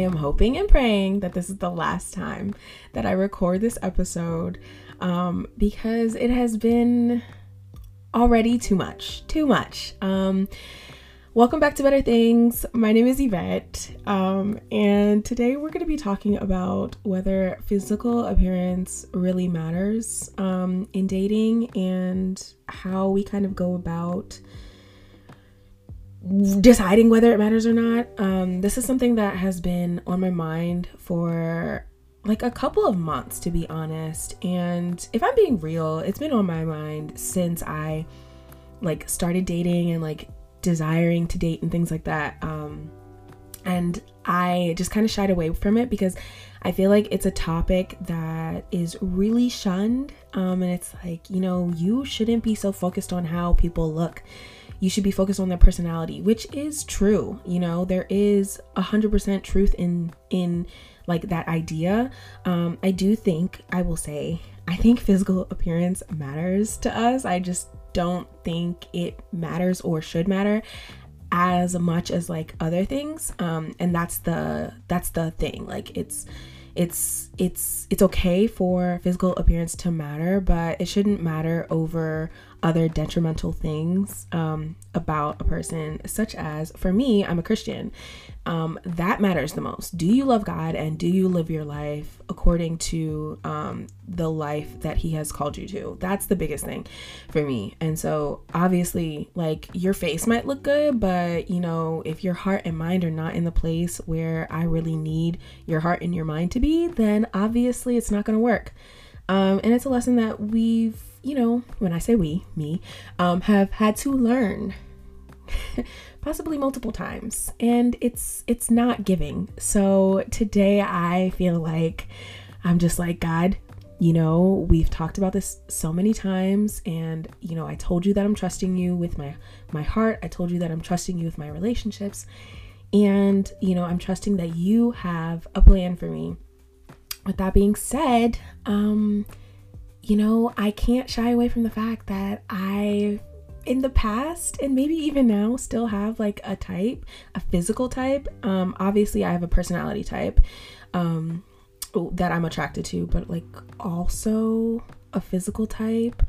am hoping and praying that this is the last time that I record this episode um, because it has been already too much. Too much. Um, welcome back to Better Things. My name is Yvette, um, and today we're going to be talking about whether physical appearance really matters um, in dating and how we kind of go about deciding whether it matters or not. Um, this is something that has been on my mind for like a couple of months, to be honest. And if I'm being real, it's been on my mind since I like started dating and like desiring to date and things like that. Um, and I just kind of shied away from it because I feel like it's a topic that is really shunned. Um, and it's like, you know, you shouldn't be so focused on how people look you should be focused on their personality which is true you know there is a hundred percent truth in in like that idea. Um i do think i will say i think physical appearance matters to us. I just don't think it matters or should matter as much as like other things. Um and that's the that's the thing. Like it's it's it's it's okay for physical appearance to matter but it shouldn't matter over other detrimental things um, about a person, such as for me, I'm a Christian. Um, that matters the most. Do you love God and do you live your life according to um, the life that He has called you to? That's the biggest thing for me. And so, obviously, like your face might look good, but you know, if your heart and mind are not in the place where I really need your heart and your mind to be, then obviously it's not going to work. Um, and it's a lesson that we've you know, when I say we, me, um, have had to learn possibly multiple times and it's it's not giving. So today i feel like i'm just like god you know we've talked about this so many times and you know i told you that i'm trusting you with my my heart. I told you that i'm trusting you with my relationships and you know i'm trusting that you have a plan for me. With that being said um you know, I can't shy away from the fact that I, in the past, and maybe even now, still have like a type, a physical type. Um, obviously, I have a personality type um, that I'm attracted to, but like also a physical type.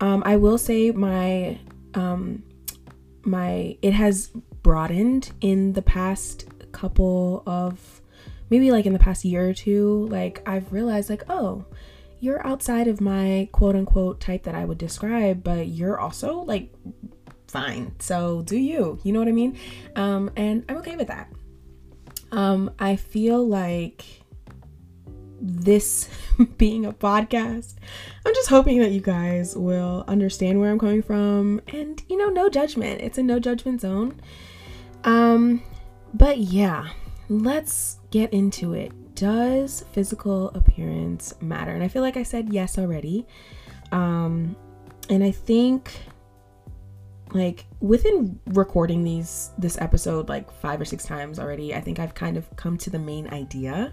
Um, I will say my um, my it has broadened in the past couple of maybe like in the past year or two. Like I've realized like oh you're outside of my quote unquote type that I would describe, but you're also like fine. So do you. You know what I mean? Um, and I'm okay with that. Um, I feel like this being a podcast, I'm just hoping that you guys will understand where I'm coming from and you know, no judgment. It's a no judgment zone. Um, but yeah, let's get into it does physical appearance matter? And I feel like I said yes already. Um, and I think like within recording these this episode like five or six times already, I think I've kind of come to the main idea.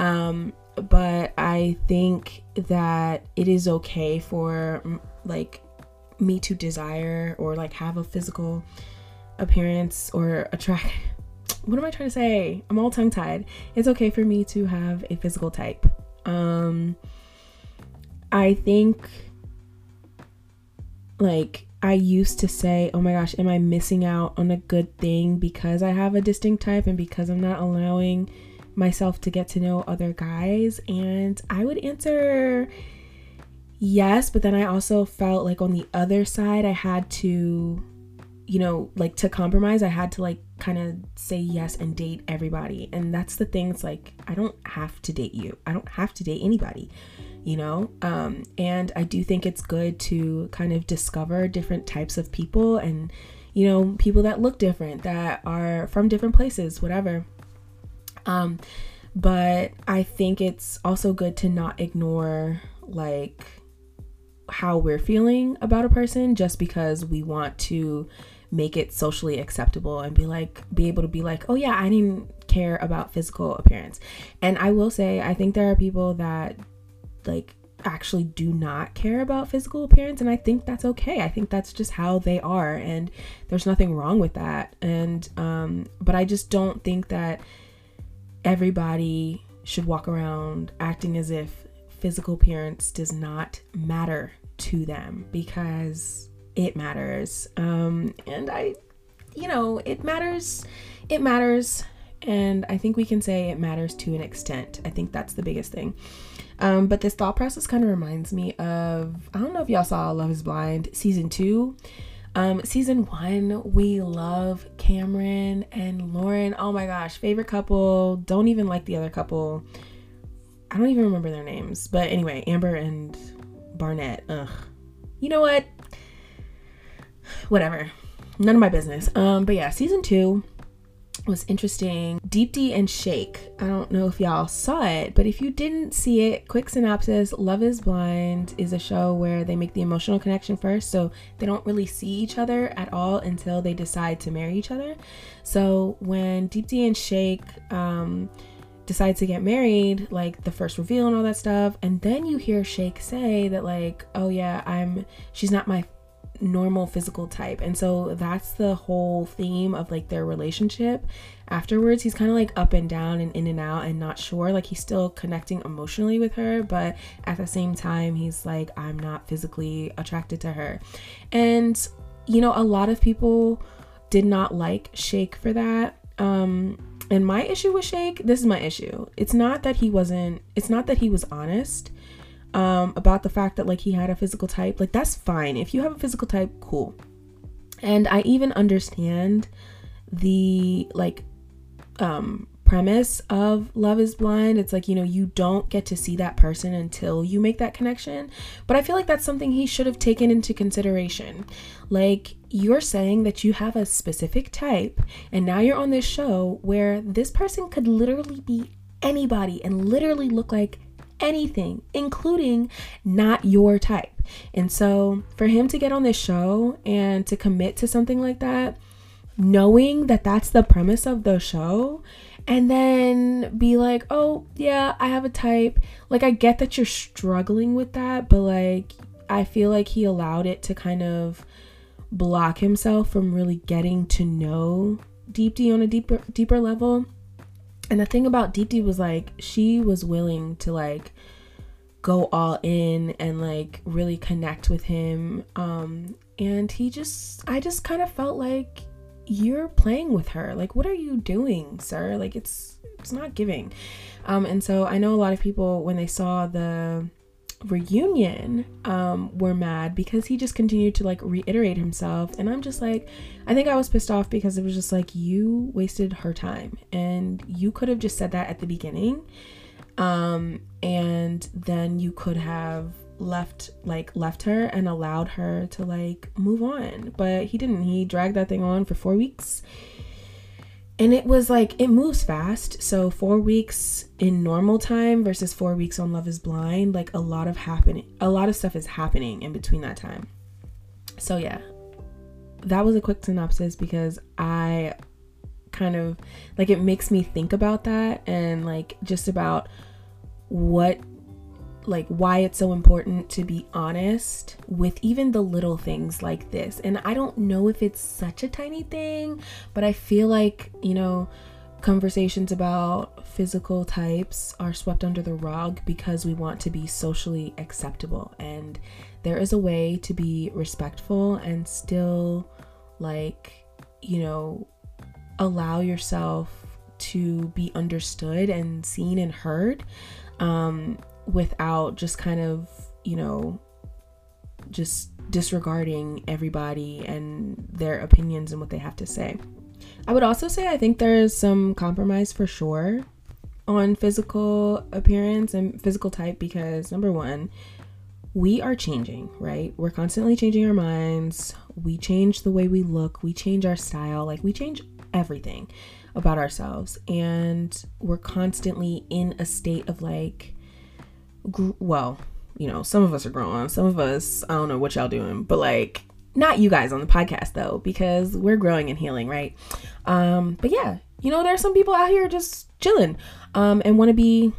Um, but I think that it is okay for like me to desire or like have a physical appearance or attract what am I trying to say? I'm all tongue tied. It's okay for me to have a physical type. Um, I think like I used to say, oh my gosh, am I missing out on a good thing because I have a distinct type and because I'm not allowing myself to get to know other guys? And I would answer yes, but then I also felt like on the other side, I had to you know, like to compromise, I had to like kind of say yes and date everybody. And that's the thing. It's like, I don't have to date you. I don't have to date anybody, you know? Um, and I do think it's good to kind of discover different types of people and, you know, people that look different, that are from different places, whatever. Um, but I think it's also good to not ignore like how we're feeling about a person just because we want to make it socially acceptable and be like be able to be like oh yeah i didn't care about physical appearance. And i will say i think there are people that like actually do not care about physical appearance and i think that's okay. I think that's just how they are and there's nothing wrong with that. And um but i just don't think that everybody should walk around acting as if physical appearance does not matter to them because it matters. Um, and I, you know, it matters. It matters. And I think we can say it matters to an extent. I think that's the biggest thing. Um, but this thought process kind of reminds me of I don't know if y'all saw Love is Blind season two. Um, season one, we love Cameron and Lauren. Oh my gosh, favorite couple. Don't even like the other couple. I don't even remember their names. But anyway, Amber and Barnett. Ugh. You know what? Whatever. None of my business. Um, but yeah, season two was interesting. Deepti and Shake. I don't know if y'all saw it, but if you didn't see it, quick synopsis Love is Blind is a show where they make the emotional connection first. So they don't really see each other at all until they decide to marry each other. So when Deepti and Shake, um, decide to get married, like the first reveal and all that stuff, and then you hear Shake say that, like, oh yeah, I'm, she's not my normal physical type. And so that's the whole theme of like their relationship. Afterwards, he's kind of like up and down and in and out and not sure. Like he's still connecting emotionally with her, but at the same time, he's like, I'm not physically attracted to her. And, you know, a lot of people did not like Shake for that. Um, and my issue with Shake, this is my issue. It's not that he wasn't, it's not that he was honest um, about the fact that like he had a physical type. Like that's fine. If you have a physical type, cool. And I even understand the like um premise of Love is Blind. It's like, you know, you don't get to see that person until you make that connection. But I feel like that's something he should have taken into consideration. Like, you're saying that you have a specific type, and now you're on this show where this person could literally be anybody and literally look like anything, including not your type. And so for him to get on this show and to commit to something like that, knowing that that's the premise of the show, and then be like, oh, yeah, I have a type. Like, I get that you're struggling with that, but like, I feel like he allowed it to kind of block himself from really getting to know Deepti on a deeper deeper level and the thing about Deepti was like she was willing to like go all in and like really connect with him. Um and he just I just kind of felt like you're playing with her. Like what are you doing, sir? Like it's it's not giving. Um and so I know a lot of people when they saw the reunion um were mad because he just continued to like reiterate himself. And i'm just like i think i was pissed off because it was just like you wasted her time. And you could have just said that at the beginning um and then you could have left like left her and allowed her to like move on. But he didn't. He dragged that thing on for four weeks and it was like it moves fast. So four weeks in normal time versus four weeks on love is blind like a lot of happening a lot of stuff is happening in between that time. So yeah. That was a quick synopsis because i kind of like it makes me think about that and like just about what like why it's so important to be honest with even the little things like this. And I don't know if it's such a tiny thing, but I feel like, you know, conversations about physical types are swept under the rug because we want to be socially acceptable. And there is a way to be respectful and still, like, you know, allow yourself to be understood and seen and heard. Um, without just kind of, you know, just disregarding everybody and their opinions and what they have to say. I would also say I think there's some compromise for sure on physical appearance and physical type because number one, we are changing, right? We're constantly changing our minds. We change the way we look, we change our style, like we change everything about ourselves. And we're constantly in a state of like well, you know, some of us are growing, some of us, I don't know what y'all doing, but like not you guys on the podcast though, because we're growing and healing, right? Um, but yeah, you know, there are some people out here just chilling um, and want to be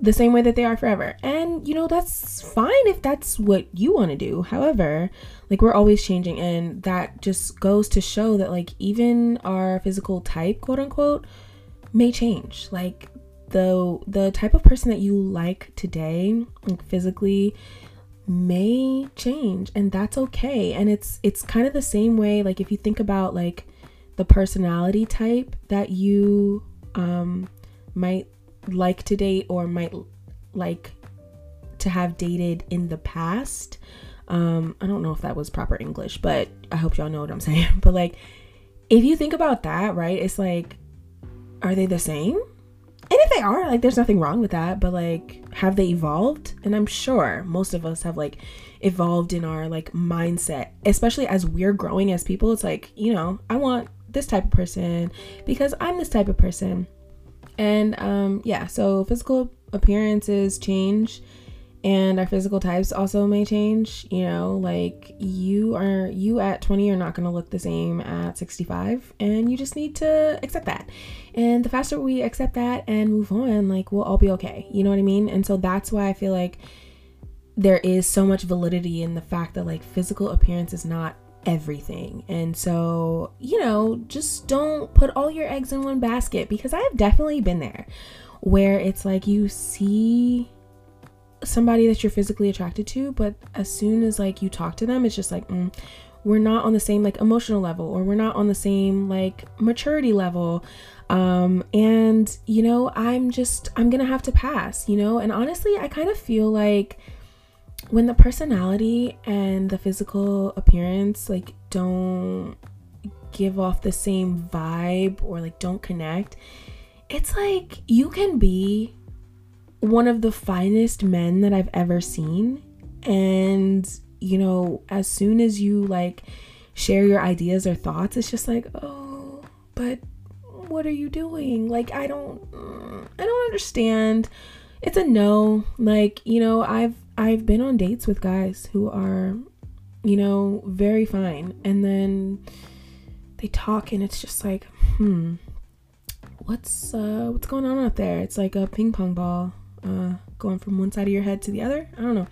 the same way that they are forever. And you know, that's fine if that's what you want to do. However, like we're always changing, and that just goes to show that, like, even our physical type, quote unquote, may change. Like the the type of person that you like today, like physically may change and that's okay. And it's it's kind of the same way like if you think about like the personality type that you um might like to date or might like to have dated in the past. Um, I don't know if that was proper English, but I hope y'all know what I'm saying. But like, if you think about that, right, it's like, are they the same? And if they are, like, there's nothing wrong with that. But like, have they evolved? And I'm sure most of us have like evolved in our like mindset, especially as we're growing as people. It's like, you know, I want this type of person because I'm this type of person. And um, yeah, so physical appearances change and our physical types also may change you know like you are you at 20 are not going to look the same at 65 and you just need to accept that and the faster we accept that and move on like we'll all be okay you know what i mean and so that's why i feel like there is so much validity in the fact that like physical appearance is not everything. And so, you know, just don't put all your eggs in one basket because I've definitely been there where it's like you see somebody that you're physically attracted to, but as soon as like you talk to them, it's just like, mm, we're not on the same like emotional level or we're not on the same like maturity level. Um and you know i'm just i'm gonna have to pass you know? And honestly i kind of feel like when the personality and the physical appearance like don't give off the same vibe or like don't connect, it's like you can be one of the finest men that I've ever seen and you know, as soon as you like share your ideas or thoughts, it's just like, "Oh, but what are you doing? Like I don't I don't understand." It's a no. Like, you know, I've I've been on dates with guys who are, you know, very fine. And then they talk and it's just like, hmm, what's uh what's going on out there? It's like a ping pong ball uh going from one side of your head to the other. I don't know.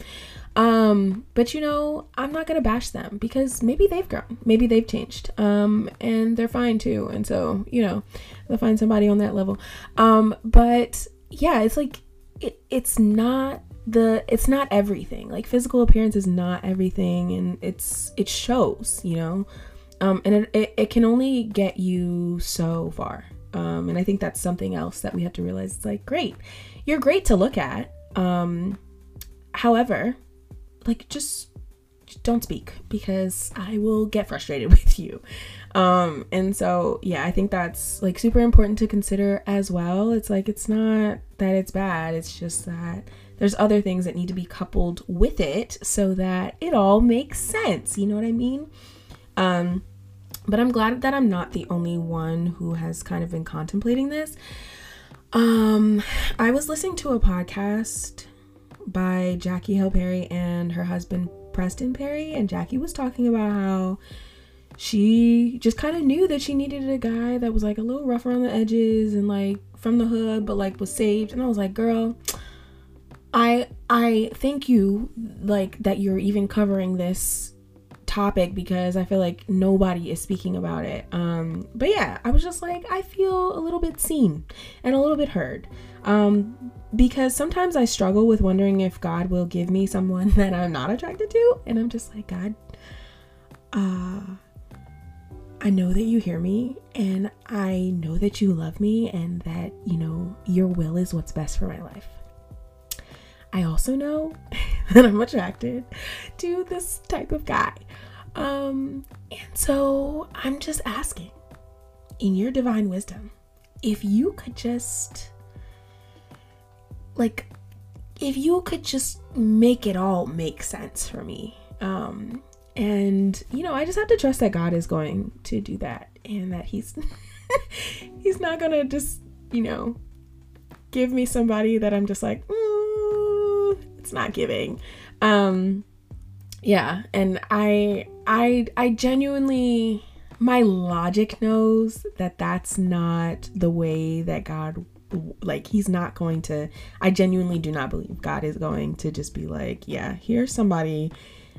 Um, but you know, I'm not gonna bash them because maybe they've grown, maybe they've changed. Um, and they're fine too. And so, you know, they'll find somebody on that level. Um, but yeah, it's like it, it's not the it's not everything like physical appearance is not everything and it's it shows you know um and it, it, it can only get you so far um and i think that's something else that we have to realize it's like great you're great to look at um however like just don't speak because I will get frustrated with you. Um, and so, yeah, I think that's like super important to consider as well. It's like, it's not that it's bad, it's just that there's other things that need to be coupled with it so that it all makes sense. You know what I mean? Um, but I'm glad that I'm not the only one who has kind of been contemplating this. Um, I was listening to a podcast by Jackie Hill Perry and her husband Preston Perry, and Jackie was talking about how she just kind of knew that she needed a guy that was like a little rough around the edges and like from the hood, but like was saved. And I was like, girl, I I thank you like that you're even covering this topic because I feel like nobody is speaking about it. Um, but yeah, I was just like, I feel a little bit seen and a little bit heard. Um, because sometimes I struggle with wondering if God will give me someone that I'm not attracted to. And I'm just like, God, uh, I know that you hear me and I know that you love me and that, you know, your will is what's best for my life. I also know that I'm attracted to this type of guy. Um, and so I'm just asking, in your divine wisdom, if you could just like if you could just make it all make sense for me um and you know i just have to trust that god is going to do that and that he's he's not gonna just you know give me somebody that i'm just like mm, not giving um yeah and i i i genuinely my logic knows that that's not the way that god like he's not going to i genuinely do not believe god is going to just be like yeah here's somebody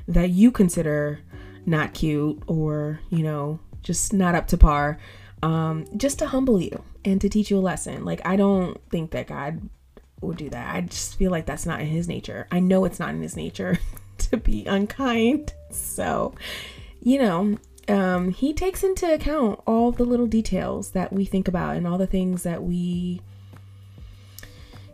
that you consider not cute or you know just not up to par um just to humble you and to teach you a lesson. Like, I don't think that God would do that. I just feel like that's not in his nature. I know it's not in his nature to be unkind. So, you know, um, he takes into account all the little details that we think about and all the things that we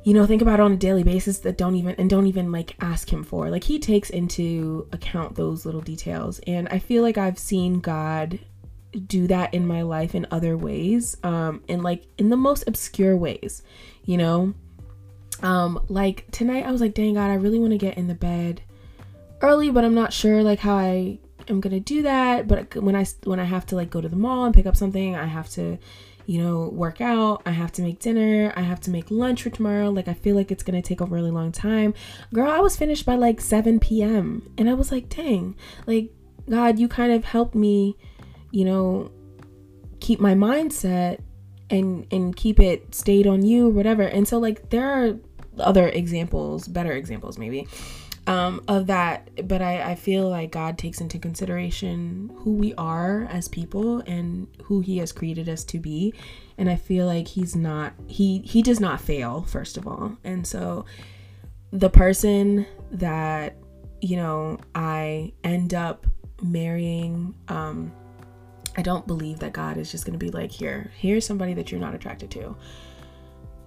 you know think about on a daily basis that don't even and don't even like ask him for like he takes into account those little details and i feel like i've seen god do that in my life in other ways um in like in the most obscure ways you know um like tonight i was like dang god i really want to get in the bed early but i'm not sure like how i am gonna do that but when i when i have to like go to the mall and pick up something i have to you know, work out. I have to make dinner. I have to make lunch for tomorrow. Like, I feel like it's to take a really long time. Girl, I was finished by like 7 p.m. And I was like, dang, like, God, you kind of helped me, you know, keep my mindset and and keep it stayed on you whatever. And so like there are other examples, better examples maybe, um, of that. But I, I feel like God takes into consideration who we are as people and who He has created us to be. And I feel like He's not, He, He does not fail, first of all. And so the person that, you know, I end up marrying, um, I don't believe that God is just going to be like, here, here's somebody that you're not attracted to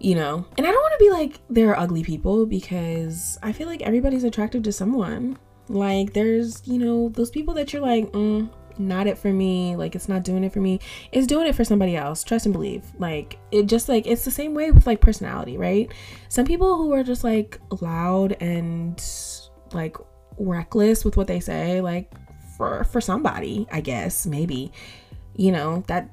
you know? And i don't want to be like there are ugly people because i feel like everybody's attractive to someone. Like there's you know those people that you're like mm, not it for me like it's not doing it for me. It's doing it for somebody else trust and believe. Like it just like it's the same way with like personality right? Some people who are just like loud and like reckless with what they say like for for somebody i guess maybe you know that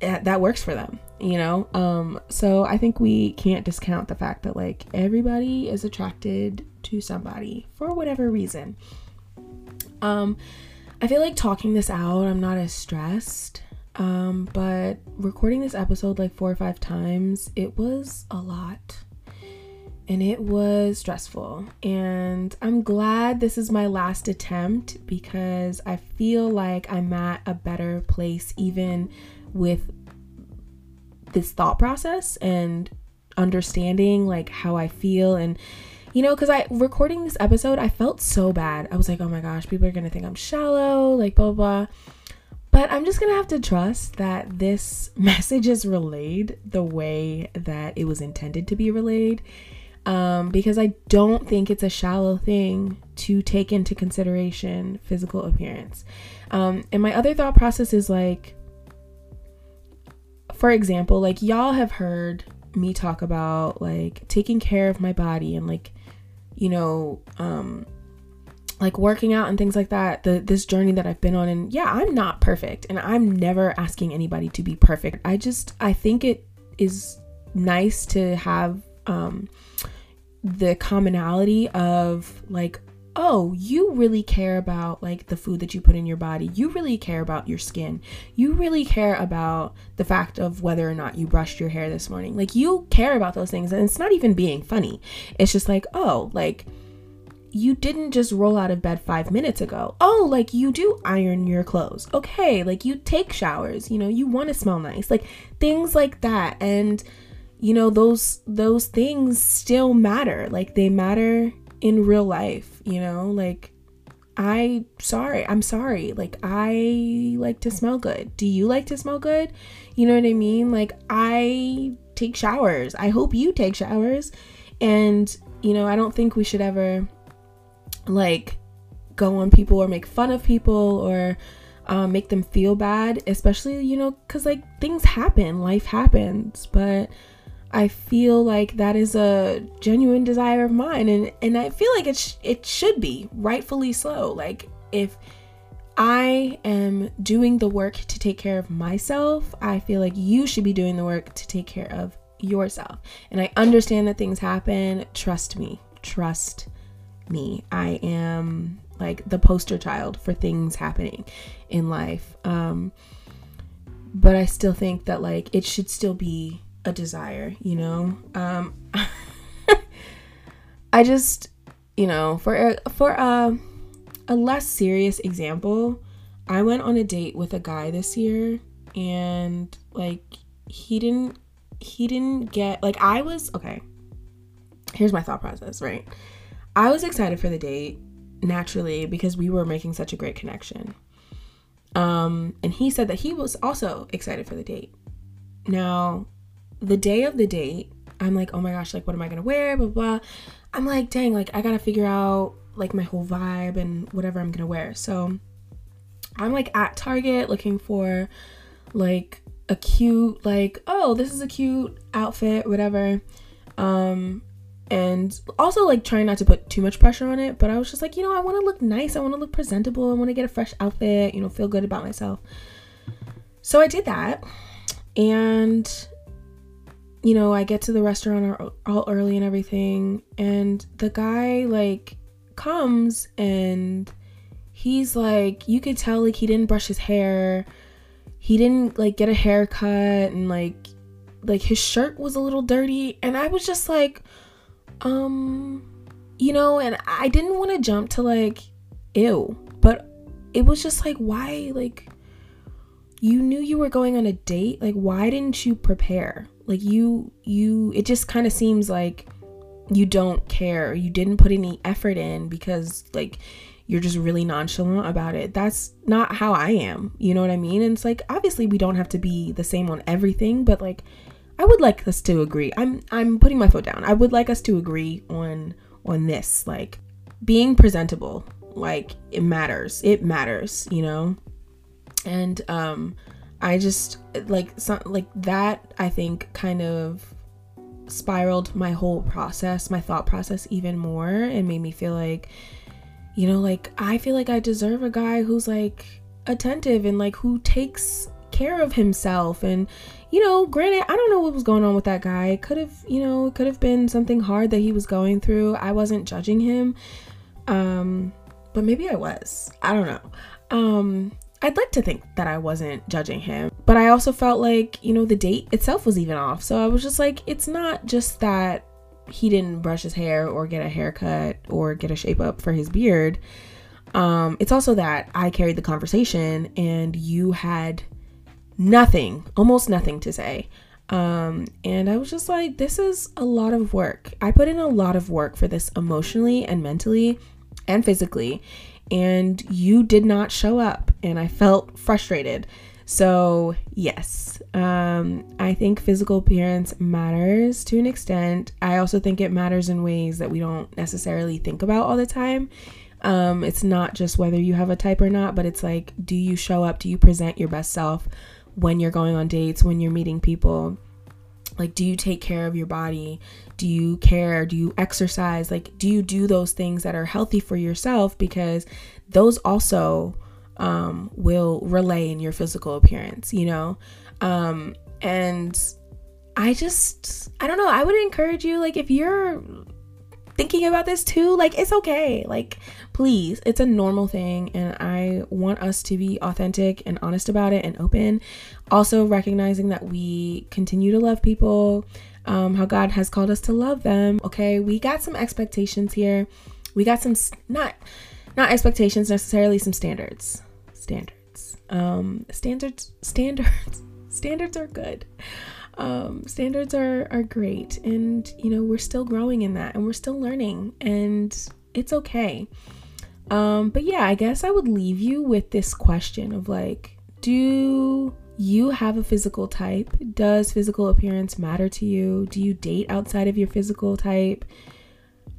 that works for them you know? Um so i think we can't discount the fact that like everybody is attracted to somebody for whatever reason. Um i feel like talking this out i'm not as stressed um but recording this episode like four or five times it was a lot. And it was stressful. And i'm glad this is my last attempt because i feel like i'm at a better place even with this thought process and understanding like how I feel and you know because I recording this episode I felt so bad I was like oh my gosh people are gonna think I'm shallow like blah blah, blah. but I'm just gonna have to trust that this message is relayed the way that it was intended to be relayed um, because I don't think it's a shallow thing to take into consideration physical appearance um, and my other thought process is like for example, like y'all have heard me talk about like taking care of my body and like you know um like working out and things like that the this journey that I've been on. And yeah I'm not perfect and I'm never asking anybody to be perfect. I just I think it is nice to have um the commonality of like oh, you really care about like the food that you put in your body. You really care about your skin. You really care about the fact of whether or not you brushed your hair this morning. Like you care about those things and it's not even being funny. It's just like, oh, like you didn't just roll out of bed 5 minutes ago. Oh, like you do iron your clothes. Okay, like you take showers, you know, you want to smell nice. Like things like that and you know those those things still matter. Like they matter in real life, you know? Like I sorry, I'm sorry. Like I like to smell good. Do you like to smell good? You know what I mean? Like I take showers. I hope you take showers. And you know, I don't think we should ever like go on people or make fun of people or um, make them feel bad, especially, you know, because like things happen, life happens. But I feel like that is a genuine desire of mine and and I feel like it sh- it should be rightfully so. Like if I am doing the work to take care of myself I feel like you should be doing the work to take care of yourself. And I understand that things happen. Trust me. Trust me. I am like the poster child for things happening in life. Um but I still think that like it should still be a desire, you know. Um, I just, you know, for for a a less serious example, I went on a date with a guy this year, and like he didn't he didn't get like I was okay. Here's my thought process, right? I was excited for the date naturally because we were making such a great connection. Um, and he said that he was also excited for the date. Now, the day of the date, I'm like, oh my gosh, like, what am I gonna wear? Blah, blah. I'm like, dang, like, I gotta figure out like my whole vibe and whatever I'm gonna wear. So I'm like at Target looking for like a cute, like, oh, this is a cute outfit, whatever. Um, and also like trying not to put too much pressure on it but i was just like you know i want to look nice i want to look presentable i want to get a fresh outfit you know feel good about myself so i did that and you know i get to the restaurant all early and everything and the guy like comes and he's like you could tell like he didn't brush his hair. He didn't like get a haircut and like like his shirt was a little dirty. And i was just like um, you know, and I didn't want to jump to like, ew, but it was just like, why, like, you knew you were going on a date, like, why didn't you prepare? Like, you, you, it just kind of seems like you don't care, you didn't put any effort in because, like, you're just really nonchalant about it. That's not how I am. You know what I mean? And it's like obviously we don't have to be the same on everything, but like I would like us to agree. I'm I'm putting my foot down. I would like us to agree on on this like being presentable. Like it matters. It matters, you know? And um I just like some like that I think kind of spiraled my whole process, my thought process even more and made me feel like you know, like I feel like I deserve a guy who's like attentive and like who takes care of himself. And you know granted i don't know what was going on with that guy. Could have you know it could have been something hard that he was going through. I wasn't judging him. Um but maybe i was. I don't know. Um i'd like to think that i wasn't judging him but i also felt like you know the date itself was even off so i was just like it's not just that he didn't brush his hair or get a haircut or get a shape up for his beard um it's also that i carried the conversation and you had nothing, almost nothing to say. Um, and I was just like, this is a lot of work. I put in a lot of work for this emotionally and mentally and physically, and you did not show up, and I felt frustrated. So, yes, um, I think physical appearance matters to an extent. I also think it matters in ways that we don't necessarily think about all the time. Um, it's not just whether you have a type or not, but it's like, do you show up? Do you present your best self? when you're going on dates, when you're meeting people. Like, do you take care of your body? Do you care? Do you exercise? Like, do you do those things that are healthy for yourself? Because those also um, will relay in your physical appearance, you know? Um, and I just, I don't know, I would encourage you, like, if you're thinking about this too, like it's okay. Like please, it's a normal thing and I want us to be authentic and honest about it and open. Also recognizing that we continue to love people, um, how God has called us to love them. Okay, we got some expectations here. We got some not not expectations necessarily, some standards. Standards. Um standards standards standards are good um, standards are are great and you know we're still growing in that and we're still learning and it's okay. Um, but yeah i guess i would leave you with this question of like do you have a physical type? Does physical appearance matter to you? Do you date outside of your physical type?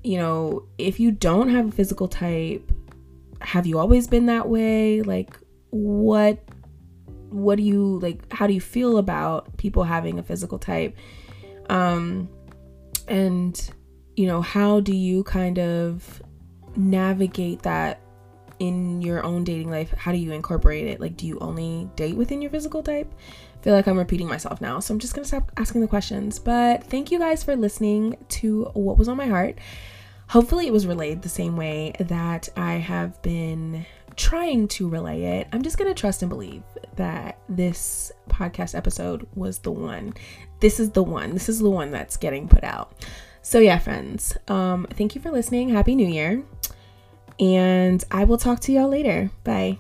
You know if you don't have a physical type have you always been that way? Like what what do you like how do you feel about people having a physical type? Um and you know how do you kind of navigate that in your own dating life? How do you incorporate it? Like do you only date within your physical type? I feel like i'm repeating myself now so i'm just gonna stop asking the questions. But thank you guys for listening to what was on my heart. Hopefully it was relayed the same way that i have been trying to relay it, I'm just going to trust and believe that this podcast episode was the one. This is the one. This is the one that's getting put out. So, yeah, friends, um, thank you for listening. Happy New Year. And I will talk to y'all later. Bye.